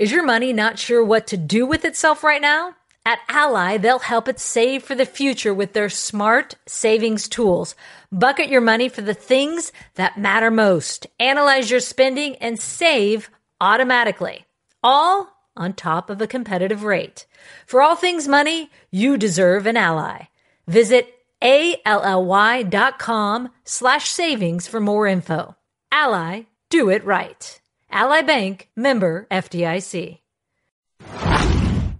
Is your money not sure what to do with itself right now? At Ally, they'll help it save for the future with their smart savings tools. Bucket your money for the things that matter most. Analyze your spending and save automatically. All on top of a competitive rate. For all things money, you deserve an ally. Visit ally.com slash savings for more info. Ally, do it right. Ally Bank, member FDIC.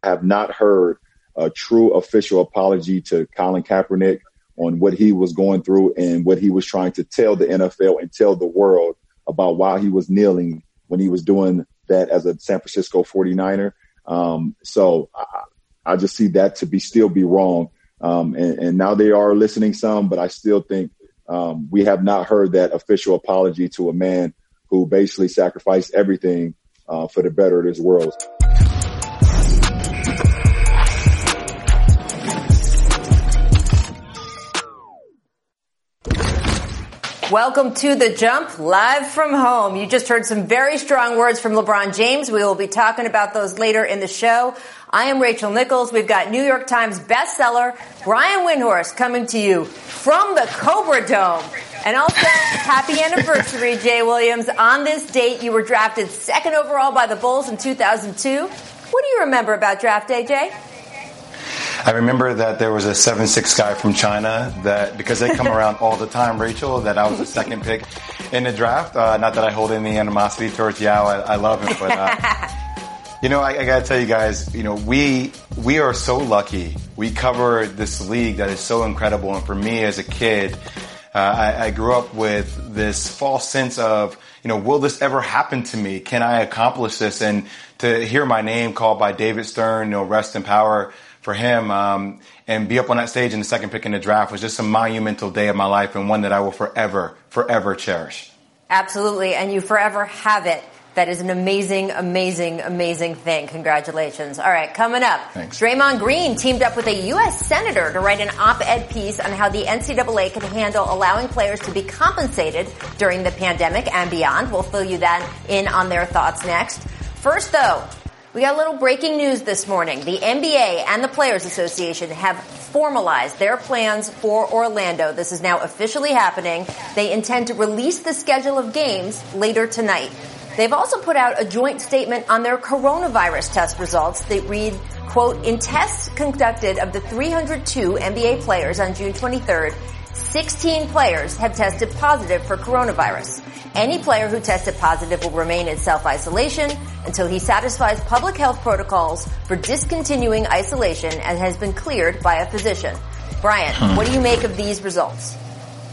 have not heard a true official apology to Colin Kaepernick on what he was going through and what he was trying to tell the NFL and tell the world about why he was kneeling when he was doing that as a San Francisco 49er. Um, so I, I, just see that to be still be wrong. Um, and, and, now they are listening some, but I still think um, we have not heard that official apology to a man who basically sacrificed everything uh, for the better of this world. Welcome to The Jump, live from home. You just heard some very strong words from LeBron James. We will be talking about those later in the show. I am Rachel Nichols. We've got New York Times bestseller Brian Windhorst coming to you from the Cobra Dome. And also, happy anniversary, Jay Williams. On this date, you were drafted second overall by the Bulls in 2002. What do you remember about draft day, Jay? I remember that there was a seven six guy from China that because they come around all the time, Rachel, that I was the second pick in the draft. Uh, not that I hold any animosity towards Yao. I, I love him, but uh, you know, I, I got to tell you guys, you know, we we are so lucky. We cover this league that is so incredible, and for me as a kid. Uh, I, I grew up with this false sense of, you know, will this ever happen to me? Can I accomplish this? And to hear my name called by David Stern, you know, rest in power, for him um, and be up on that stage in the second pick in the draft was just a monumental day of my life and one that I will forever, forever cherish. Absolutely, and you forever have it. That is an amazing, amazing, amazing thing. Congratulations. All right, coming up. Thanks. Draymond Green teamed up with a U.S. Senator to write an op-ed piece on how the NCAA can handle allowing players to be compensated during the pandemic and beyond. We'll fill you that in on their thoughts next. First though, we got a little breaking news this morning. The NBA and the Players Association have formalized their plans for Orlando. This is now officially happening. They intend to release the schedule of games later tonight. They've also put out a joint statement on their coronavirus test results. that read, quote, in tests conducted of the 302 NBA players on June 23rd, 16 players have tested positive for coronavirus. Any player who tested positive will remain in self-isolation until he satisfies public health protocols for discontinuing isolation and has been cleared by a physician. Brian, hmm. what do you make of these results?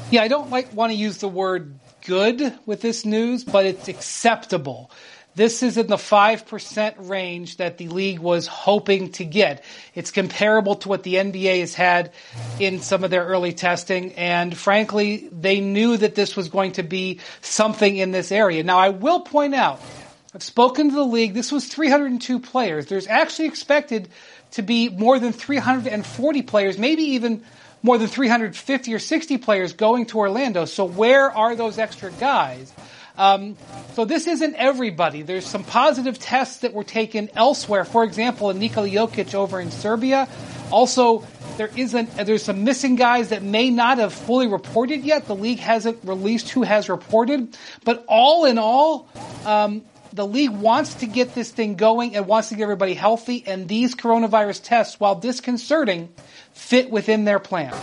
Yeah, I don't like want to use the word good with this news, but it's acceptable. This is in the 5% range that the league was hoping to get. It's comparable to what the NBA has had in some of their early testing. And frankly, they knew that this was going to be something in this area. Now, I will point out, I've spoken to the league. This was 302 players. There's actually expected to be more than 340 players, maybe even more than 350 or 60 players going to Orlando. So where are those extra guys? Um, so this isn't everybody. There's some positive tests that were taken elsewhere. For example, Nikola Jokic over in Serbia. Also, there isn't. There's some missing guys that may not have fully reported yet. The league hasn't released who has reported. But all in all, um, the league wants to get this thing going and wants to get everybody healthy. And these coronavirus tests, while disconcerting, fit within their plan.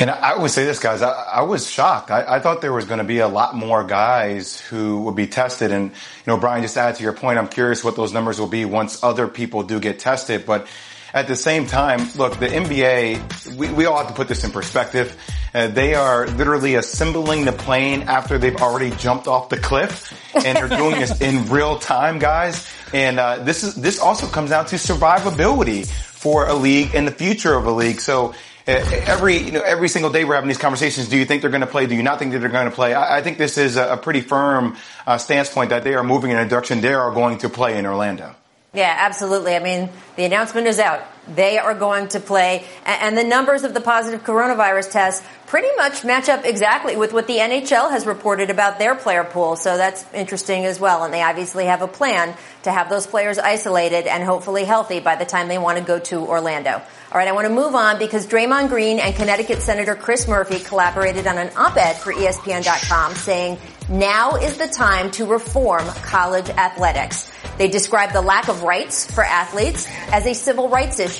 And I would say this, guys, I, I was shocked. I, I, thought there was going to be a lot more guys who would be tested. And, you know, Brian, just add to your point, I'm curious what those numbers will be once other people do get tested. But at the same time, look, the NBA, we, we all have to put this in perspective. Uh, they are literally assembling the plane after they've already jumped off the cliff. And they're doing this in real time, guys. And, uh, this is, this also comes down to survivability for a league and the future of a league. So every you know every single day we're having these conversations. Do you think they're going to play? Do you not think that they're going to play? I, I think this is a, a pretty firm uh, stance point that they are moving in a direction they are going to play in Orlando. Yeah, absolutely. I mean, the announcement is out. They are going to play, and the numbers of the positive coronavirus tests pretty much match up exactly with what the NHL has reported about their player pool. So that's interesting as well. And they obviously have a plan to have those players isolated and hopefully healthy by the time they want to go to Orlando. All right, I want to move on because Draymond Green and Connecticut Senator Chris Murphy collaborated on an op-ed for ESPN.com saying now is the time to reform college athletics. They describe the lack of rights for athletes as a civil rights issue,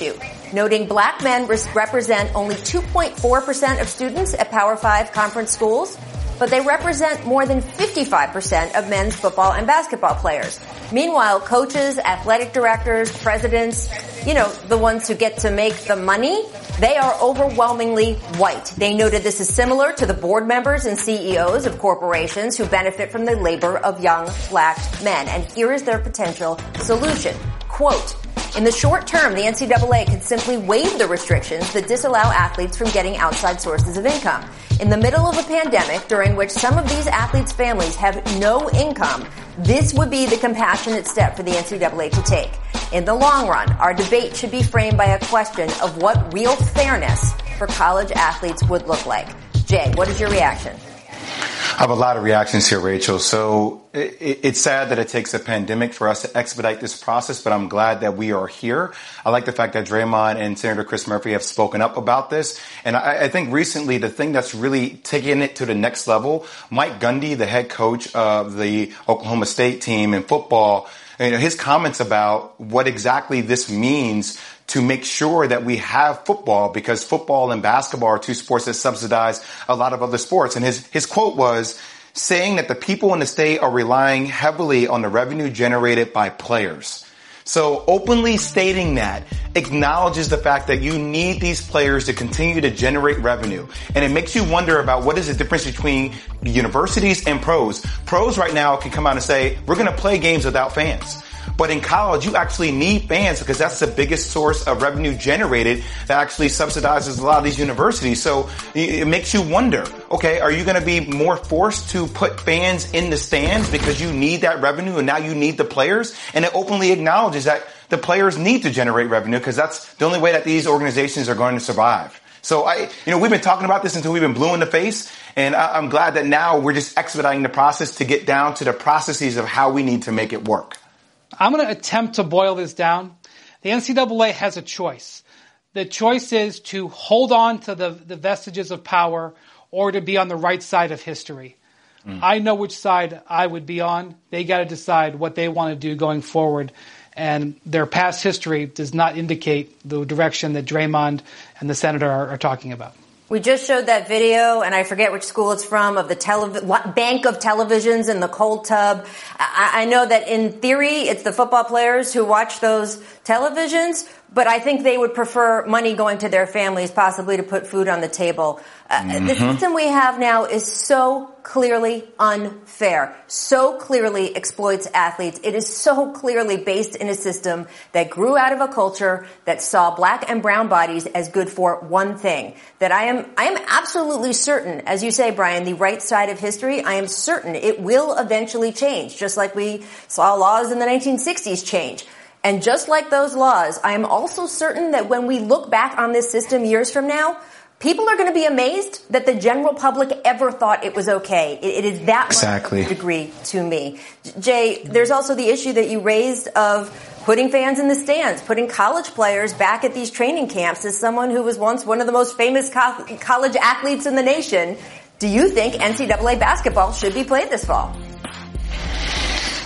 noting black men represent only 2.4% of students at Power 5 conference schools, but they represent more than 55% of men's football and basketball players. Meanwhile, coaches, athletic directors, presidents, you know, the ones who get to make the money, they are overwhelmingly white. They noted this is similar to the board members and CEOs of corporations who benefit from the labor of young black men. And here is their potential solution. Quote, in the short term, the NCAA could simply waive the restrictions that disallow athletes from getting outside sources of income. In the middle of a pandemic during which some of these athletes' families have no income, this would be the compassionate step for the NCAA to take. In the long run, our debate should be framed by a question of what real fairness for college athletes would look like. Jay, what is your reaction? I have a lot of reactions here, Rachel. So it, it's sad that it takes a pandemic for us to expedite this process, but I'm glad that we are here. I like the fact that Draymond and Senator Chris Murphy have spoken up about this. And I, I think recently the thing that's really taking it to the next level, Mike Gundy, the head coach of the Oklahoma State team in football, you know, his comments about what exactly this means to make sure that we have football because football and basketball are two sports that subsidize a lot of other sports. And his, his quote was saying that the people in the state are relying heavily on the revenue generated by players. So openly stating that acknowledges the fact that you need these players to continue to generate revenue. And it makes you wonder about what is the difference between universities and pros. Pros right now can come out and say, we're going to play games without fans. But in college, you actually need fans because that's the biggest source of revenue generated that actually subsidizes a lot of these universities. So it makes you wonder, okay, are you going to be more forced to put fans in the stands because you need that revenue and now you need the players? And it openly acknowledges that the players need to generate revenue because that's the only way that these organizations are going to survive. So I, you know, we've been talking about this until we've been blue in the face. And I, I'm glad that now we're just expediting the process to get down to the processes of how we need to make it work. I'm going to attempt to boil this down. The NCAA has a choice. The choice is to hold on to the, the vestiges of power or to be on the right side of history. Mm. I know which side I would be on. They got to decide what they want to do going forward. And their past history does not indicate the direction that Draymond and the senator are, are talking about. We just showed that video, and I forget which school it's from, of the bank of televisions in the cold tub. I-, I know that in theory, it's the football players who watch those televisions, but I think they would prefer money going to their families, possibly to put food on the table. Uh, mm-hmm. The system we have now is so clearly unfair, so clearly exploits athletes. It is so clearly based in a system that grew out of a culture that saw black and brown bodies as good for one thing. That I am, I am absolutely certain, as you say, Brian, the right side of history, I am certain it will eventually change, just like we saw laws in the 1960s change. And just like those laws, I am also certain that when we look back on this system years from now, people are going to be amazed that the general public ever thought it was okay. it, it is that exactly. much degree to me. Jay, there's also the issue that you raised of putting fans in the stands, putting college players back at these training camps as someone who was once one of the most famous co- college athletes in the nation. Do you think NCAA basketball should be played this fall?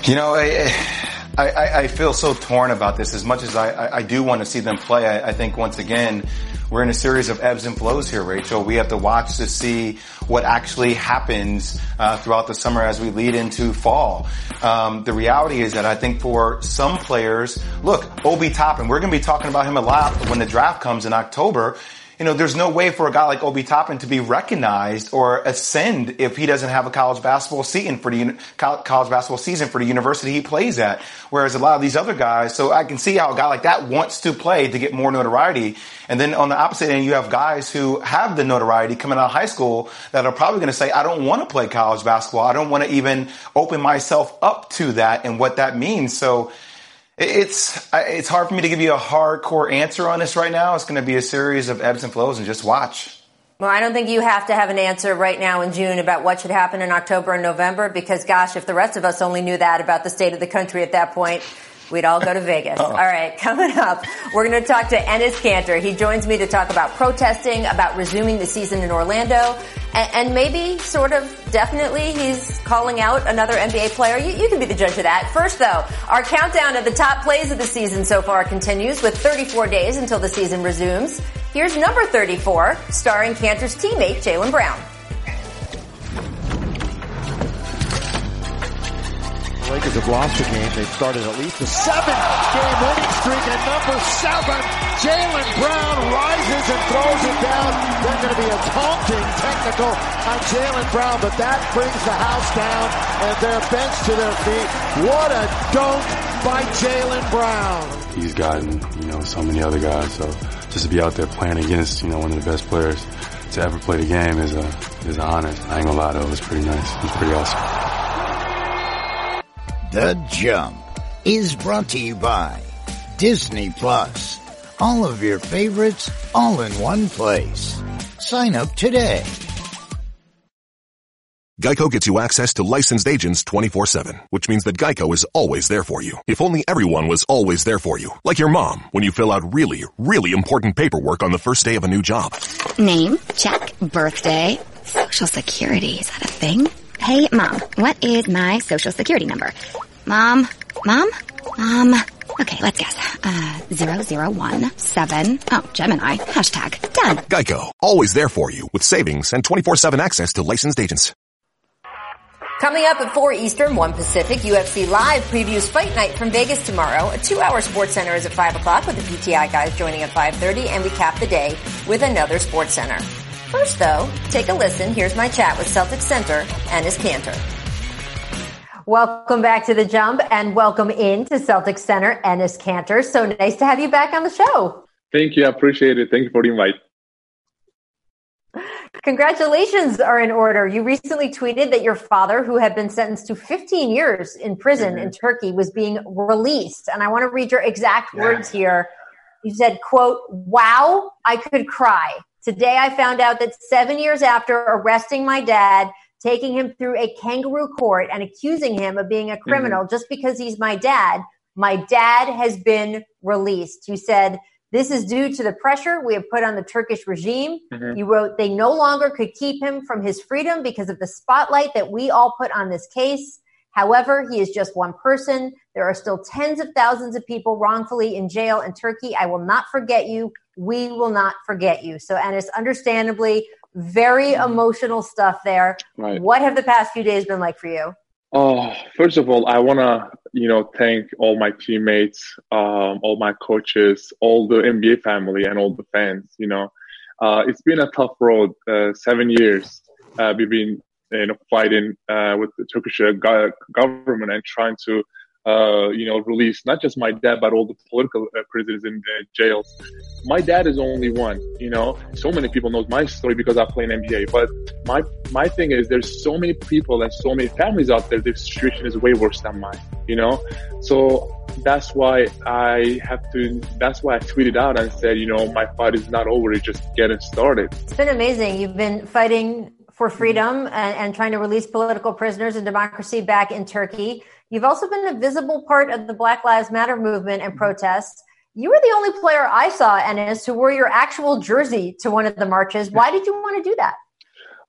You know, I, I, I, feel so torn about this. As much as I, I do want to see them play, I, I, think once again we're in a series of ebbs and flows here, Rachel. We have to watch to see what actually happens uh, throughout the summer as we lead into fall. Um, the reality is that I think for some players, look, Obi Toppin, we're going to be talking about him a lot when the draft comes in October you know, there's no way for a guy like Obi Toppin to be recognized or ascend if he doesn't have a college basketball season for the college basketball season for the university he plays at. Whereas a lot of these other guys, so I can see how a guy like that wants to play to get more notoriety. And then on the opposite end, you have guys who have the notoriety coming out of high school that are probably going to say, I don't want to play college basketball. I don't want to even open myself up to that and what that means. So it's it's hard for me to give you a hardcore answer on this right now. It's going to be a series of ebbs and flows, and just watch. Well, I don't think you have to have an answer right now in June about what should happen in October and November because, gosh, if the rest of us only knew that about the state of the country at that point, we'd all go to Vegas. Oh. All right, coming up, we're going to talk to Enes Kanter. He joins me to talk about protesting, about resuming the season in Orlando, and, and maybe sort of definitely he's calling out another NBA player. You, you can be the judge of that. First though, our countdown of the top plays of the season so far continues with 34 days until the season resumes. Here's number 34, starring Kanter's teammate Jaylen Brown. Lakers have lost a game. They've started at least a seven-game winning streak, and number seven, Jaylen Brown rises and throws it down. There's going to be a taunting technical on Jaylen Brown, but that brings the house down, and they're benched to their feet. What a dunk by Jaylen Brown. He's gotten, you know, so many other guys, so just to be out there playing against, you know, one of the best players to ever play the game is a is an honor. I ain't gonna lie though, it was pretty nice. It was pretty awesome. The Jump is brought to you by Disney Plus. All of your favorites all in one place. Sign up today. Geico gets you access to licensed agents 24-7, which means that Geico is always there for you. If only everyone was always there for you. Like your mom, when you fill out really, really important paperwork on the first day of a new job. Name, check, birthday, social security, is that a thing? Hey, mom, what is my social security number? Mom, mom, mom. Okay, let's guess. Uh, zero zero one seven. Oh, Gemini. Hashtag done. Geico, always there for you with savings and 24-7 access to licensed agents. Coming up at 4 Eastern, 1 Pacific, UFC Live previews Fight Night from Vegas tomorrow. A two-hour SportsCenter is at 5 o'clock with the PTI guys joining at 5.30 and we cap the day with another SportsCenter. First though, take a listen. Here's my chat with Celtics Center Enes Kanter. Welcome back to the jump and welcome in to Celtics Center, Enes Kanter. So nice to have you back on the show. Thank you. I appreciate it. Thank you for the invite. Congratulations are in order. You recently tweeted that your father, who had been sentenced to 15 years in prison mm-hmm. in Turkey, was being released. And I want to read your exact words here. You said, quote, wow, I could cry. Today I found out that seven years after arresting my dad, taking him through a kangaroo court and accusing him of being a criminal mm-hmm. just because he's my dad, my dad has been released. You said, this is due to the pressure we have put on the Turkish regime. Mm-hmm. You wrote they no longer could keep him from his freedom because of the spotlight that we all put on this case. However, he is just one person. There are still tens of thousands of people wrongfully in jail in Turkey. I will not forget you. We will not forget you. So, and it's understandably very mm-hmm. emotional stuff there. Right. What have the past few days been like for you? Oh, first of all, I want to, you know, thank all my teammates, um, all my coaches, all the NBA family, and all the fans. You know, uh, it's been a tough road. Uh, seven years uh, we've been, you know, fighting uh, with the Turkish uh, government and trying to uh, you know, release not just my dad, but all the political uh, prisoners in the jails. My dad is only one, you know, so many people know my story because I play in NBA, but my, my thing is there's so many people and so many families out there, the situation is way worse than mine, you know? So that's why I have to, that's why I tweeted out and said, you know, my fight is not over. It's just getting started. It's been amazing. You've been fighting for mm-hmm. freedom and, and trying to release political prisoners and democracy back in Turkey. You've also been a visible part of the Black Lives Matter movement and mm-hmm. protests. You were the only player I saw, Enes, who wore your actual jersey to one of the marches. Why did you want to do that?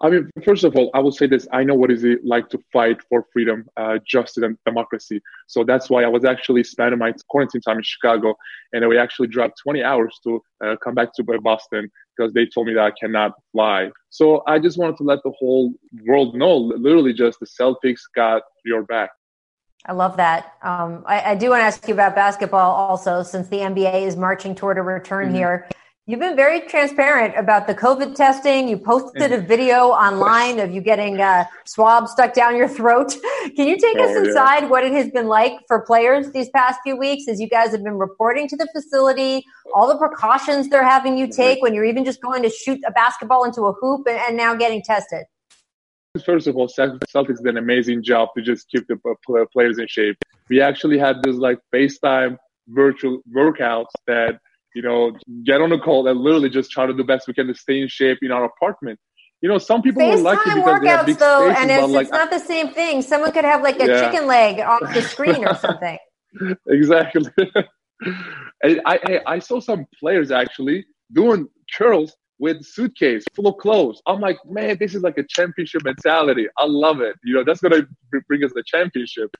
I mean, first of all, I will say this: I know what is it like to fight for freedom, uh, justice, and democracy. So that's why I was actually spending my quarantine time in Chicago, and we actually drove 20 hours to uh, come back to Boston because they told me that I cannot fly. So I just wanted to let the whole world know, literally, just the Celtics got your back. I love that. Um, I, I, do want to ask you about basketball also, since the NBA is marching toward a return mm-hmm. here. You've been very transparent about the COVID testing. You posted a video online of you getting uh, a swab stuck down your throat. Can you take oh, us inside yeah. what it has been like for players these past few weeks as you guys have been reporting to the facility, all the precautions they're having you take when you're even just going to shoot a basketball into a hoop and, and now getting tested? First of all, Celtics did an amazing job to just keep the players in shape. We actually had this like FaceTime virtual workouts that You know, get on a call and literally just try to do the best we can to stay in shape in our apartment. You know, some people FaceTime were lucky because they have big though, spaces, and it's, like it's not the same thing. Someone could have like a Yeah. chicken leg off the screen or something. exactly. I, I I saw some players actually doing curls with suitcase full of clothes. I'm like, man, this is like a championship mentality. I love it. You know, that's gonna bring us the championship.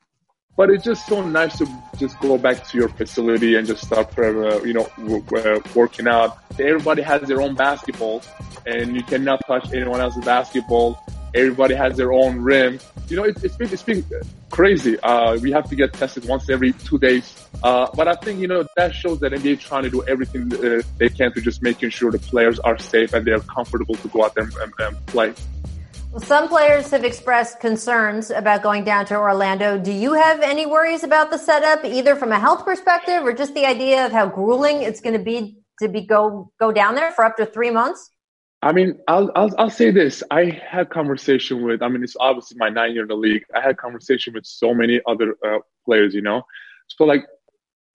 But it's just so nice to just go back to your facility and just start, uh, you know, w- working out. Everybody has their own basketball, and you cannot touch anyone else's basketball. Everybody has their own rim. You know, it's, it's been it's been crazy. Uh, we have to get tested once every two days. Uh, but I think you know that shows that NBA trying to do everything uh, they can to just making sure the players are safe and they're comfortable to go out there and, and, and play. Well, some players have expressed concerns about going down to Orlando. Do you have any worries about the setup, either from a health perspective or just the idea of how grueling it's going to be to be go go down there for up to three months? I mean, I'll, I'll I'll say this. I had conversation with. I mean, it's obviously my nine year in the league. I had conversation with so many other uh, players. You know, so like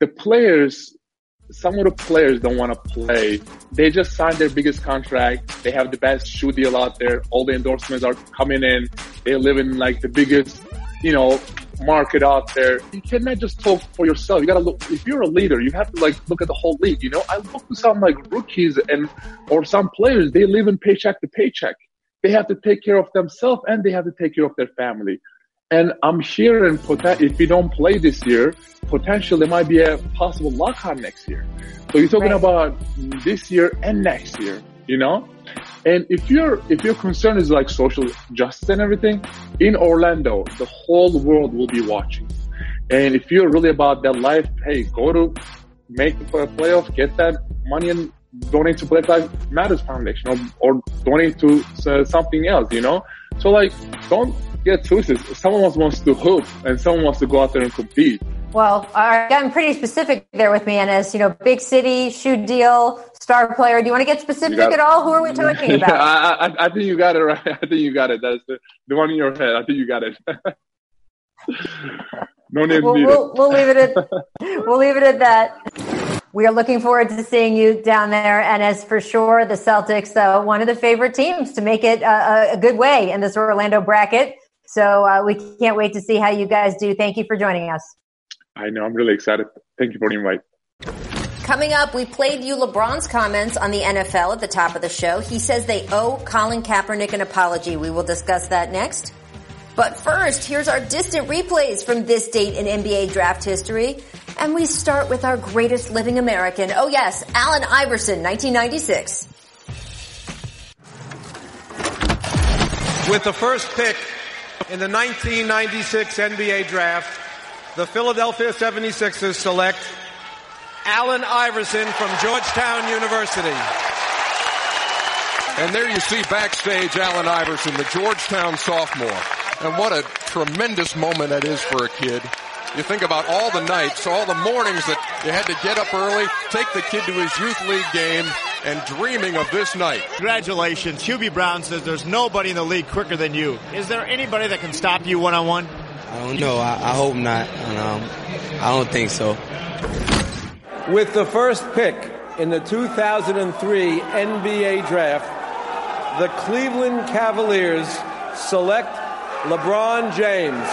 the players, some of the players don't want to play. They just signed their biggest contract. They have the best shoe deal out there. All the endorsements are coming in. They live in like the biggest, you know, market out there. You cannot just talk for yourself. You gotta look, if you're a leader, you have to like look at the whole league, you know? I look to some like rookies and, or some players, they live in paycheck to paycheck. They have to take care of themselves and they have to take care of their family. And I'm hearing poten- if we don't play this year, potentially there might be a possible lockout next year. So you're talking Right. about this year and next year, you know? And if your if your concern is like social justice and everything, in Orlando, the whole world will be watching. And if you're really about that life, hey, go to make the play- playoff, get that money and donate to Black Lives Matters Foundation or, or donate to uh, something else, you know? So like, don't twisted. Someone wants to hoop and someone wants to go out there and compete. Well, I've gotten pretty specific there with me, and as you know, big city, shoe deal, star player. Do you want to get specific got- at all? Who are we talking about? I, I, I think you got it right. I think you got it. That's the, the one in your head. I think you got it. no names we'll, needed. we'll, we'll leave it at we'll leave it at that. We are looking forward to seeing you down there, and as for sure, the Celtics, uh, one of the favorite teams to make it uh, a good way in this Orlando bracket. So uh, we can't wait to see how you guys do. Thank you for joining us. I know. I'm really excited. Thank you for the invite. Coming up, we played you LeBron's comments on the NFL at the top of the show. He says they owe Colin Kaepernick an apology. We will discuss that next. But first, here's our distant replays from this date in NBA draft history. And we start with our greatest living American. Oh yes, Allen Iverson, 1996. With the first pick in the 1996 NBA draft, the Philadelphia 76ers select Allen Iverson from Georgetown University. And there you see backstage Allen Iverson, the Georgetown sophomore. And what a tremendous moment that is for a kid. You think about all the nights, all the mornings that you had to get up early, take the kid to his youth league game, and dreaming of this night. Congratulations. Hubie Brown says there's nobody in the league quicker than you. Is there anybody that can stop you one on one? I don't know. I, I hope not. Um, I don't think so. With the first pick in the 2003 NBA draft, the Cleveland Cavaliers select LeBron James.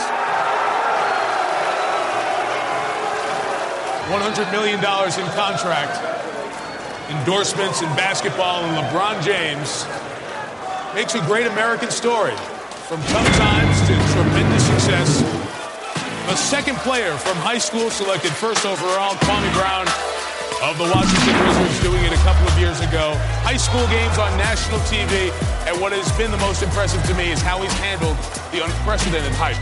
$100 million in contract, endorsements in basketball, and LeBron James makes a great American story. From tough times to tremendous success. A second player from high school selected first overall, Kwame Brown of the Washington Wizards, doing it a couple of years ago. High school games on national TV, and what has been the most impressive to me is how he's handled the unprecedented hype.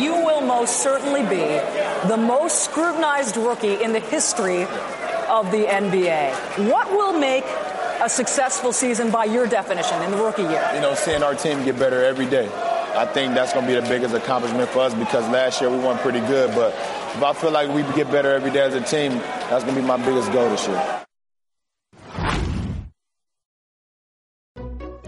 You will most certainly be the most scrutinized rookie in the history of the NBA. What will make a successful season by your definition in the rookie year? You know, seeing our team get better every day. I think that's going to be the biggest accomplishment for us because last year we weren't pretty good. But if I feel like we get better every day as a team, that's going to be my biggest goal this year.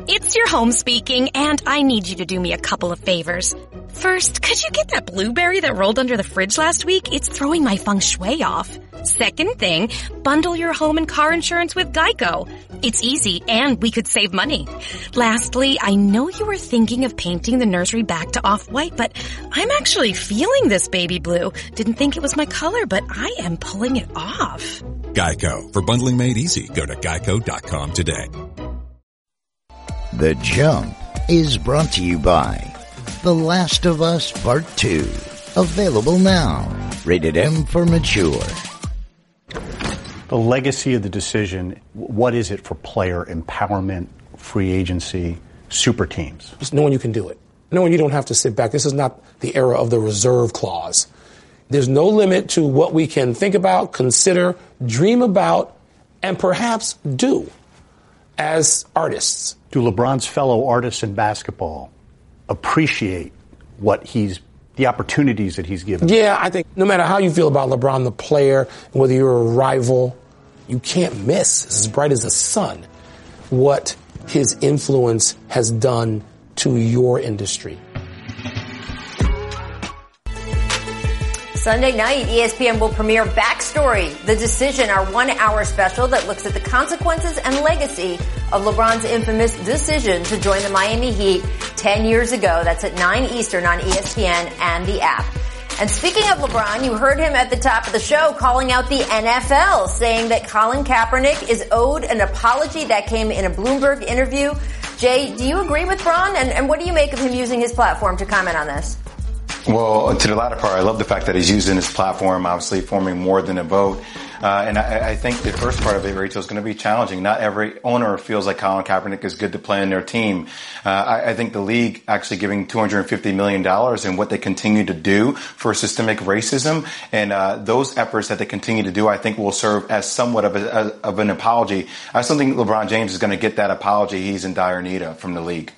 It's your home speaking, and I need you to do me a couple of favors. First, could you get that blueberry that rolled under the fridge last week? It's throwing my feng shui off. Second thing, bundle your home and car insurance with Geico. It's easy and we could save money. Lastly, I know you were thinking of painting the nursery back to off-white, but I'm actually feeling this baby blue. Didn't think it was my color, but I am pulling it off. Geico. For bundling made easy, go to geico.com today. The Jump is brought to you by The Last of Us Part 2. Available now. Rated M for mature. The legacy of the decision, what is it for player empowerment, free agency, super teams? Just knowing you can do it. Knowing you don't have to sit back. This is not the era of the reserve clause. There's no limit to what we can think about, consider, dream about, and perhaps do as artists. Do LeBron's fellow artists in basketball appreciate what he's the opportunities that he's given? Yeah, I think no matter how you feel about LeBron, the player, whether you're a rival, you can't miss, as bright as the sun, what his influence has done to your industry. Sunday night, ESPN will premiere Backstory, The Decision, our one hour special that looks at the consequences and legacy of LeBron's infamous decision to join the Miami Heat 10 years ago. That's at 9 Eastern on ESPN and the app. And speaking of LeBron, you heard him at the top of the show calling out the NFL, saying that Colin Kaepernick is owed an apology. That came in a Bloomberg interview. Jay, do you agree with Bron? And, and what do you make of him using his platform to comment on this? Well, to the latter part, I love the fact that he's using his platform, obviously forming more than a vote. Uh, and I, I, think the first part of it, Rachel, is going to be challenging. Not every owner feels like Colin Kaepernick is good to play in their team. Uh, I, I, think the league actually giving $250 million and what they continue to do for systemic racism and uh, those efforts that they continue to do, I think will serve as somewhat of, a, of an apology. I still think LeBron James is going to get that apology he's in dire need of from the league.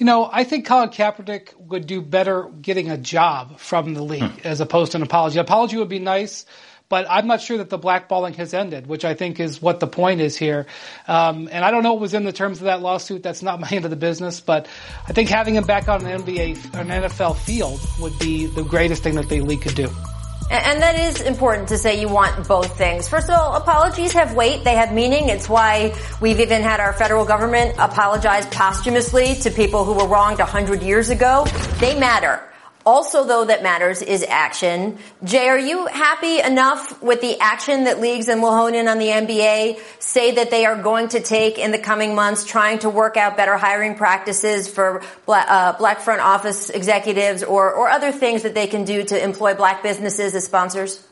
You know, I think Colin Kaepernick would do better getting a job from the league hmm. as opposed to an apology. Apology would be nice, but I'm not sure that the blackballing has ended, which I think is what the point is here. Um, and I don't know what was in the terms of that lawsuit. That's not my end of the business, but I think having him back on an NBA, an NFL field would be the greatest thing that the league could do. And that is important to say you want both things. First of all, apologies have weight. They have meaning. It's why we've even had our federal government apologize posthumously to people who were wronged a hundred years ago. They matter. Also, though, that matters is action. Jay, are you happy enough with the action that leagues, and we'll hone in on the NBA, say that they are going to take in the coming months, trying to work out better hiring practices for black, uh, black front office executives or, or other things that they can do to employ black businesses as sponsors?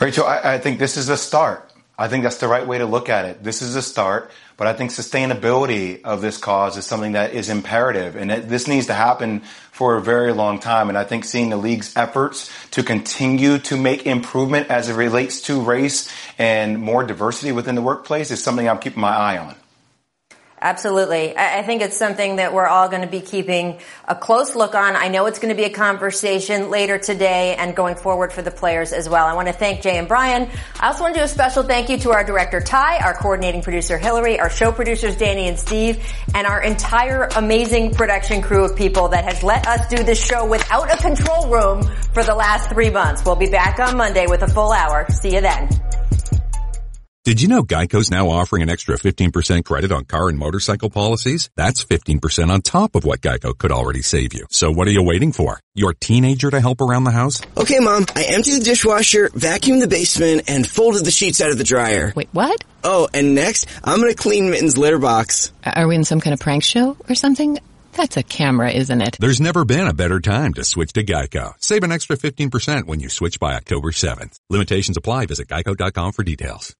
Rachel, I, I think this is a start. I think that's the right way to look at it. This is a start. But I think sustainability of this cause is something that is imperative. And it, this needs to happen for a very long time. And I think seeing the league's efforts to continue to make improvement as it relates to race and more diversity within the workplace is something I'm keeping my eye on. Absolutely. I think it's something that we're all going to be keeping a close look on. I know it's going to be a conversation later today and going forward for the players as well. I want to thank Jay and Brian. I also want to do a special thank you to our director Ty, our coordinating producer Hillary, our show producers Danny and Steve, and our entire amazing production crew of people that has let us do this show without a control room for the last three months. We'll be back on Monday with a full hour. See you then. Did you know Geico's now offering an extra 15% credit on car and motorcycle policies? That's 15% on top of what Geico could already save you. So what are you waiting for? Your teenager to help around the house? Okay, Mom, I emptied the dishwasher, vacuumed the basement, and folded the sheets out of the dryer. Wait, what? Oh, and next, I'm gonna clean Mitten's litter box. Are we in some kind of prank show or something? That's a camera, isn't it? There's never been a better time to switch to Geico. Save an extra 15% when you switch by October 7th. Limitations apply. Visit geico.com for details.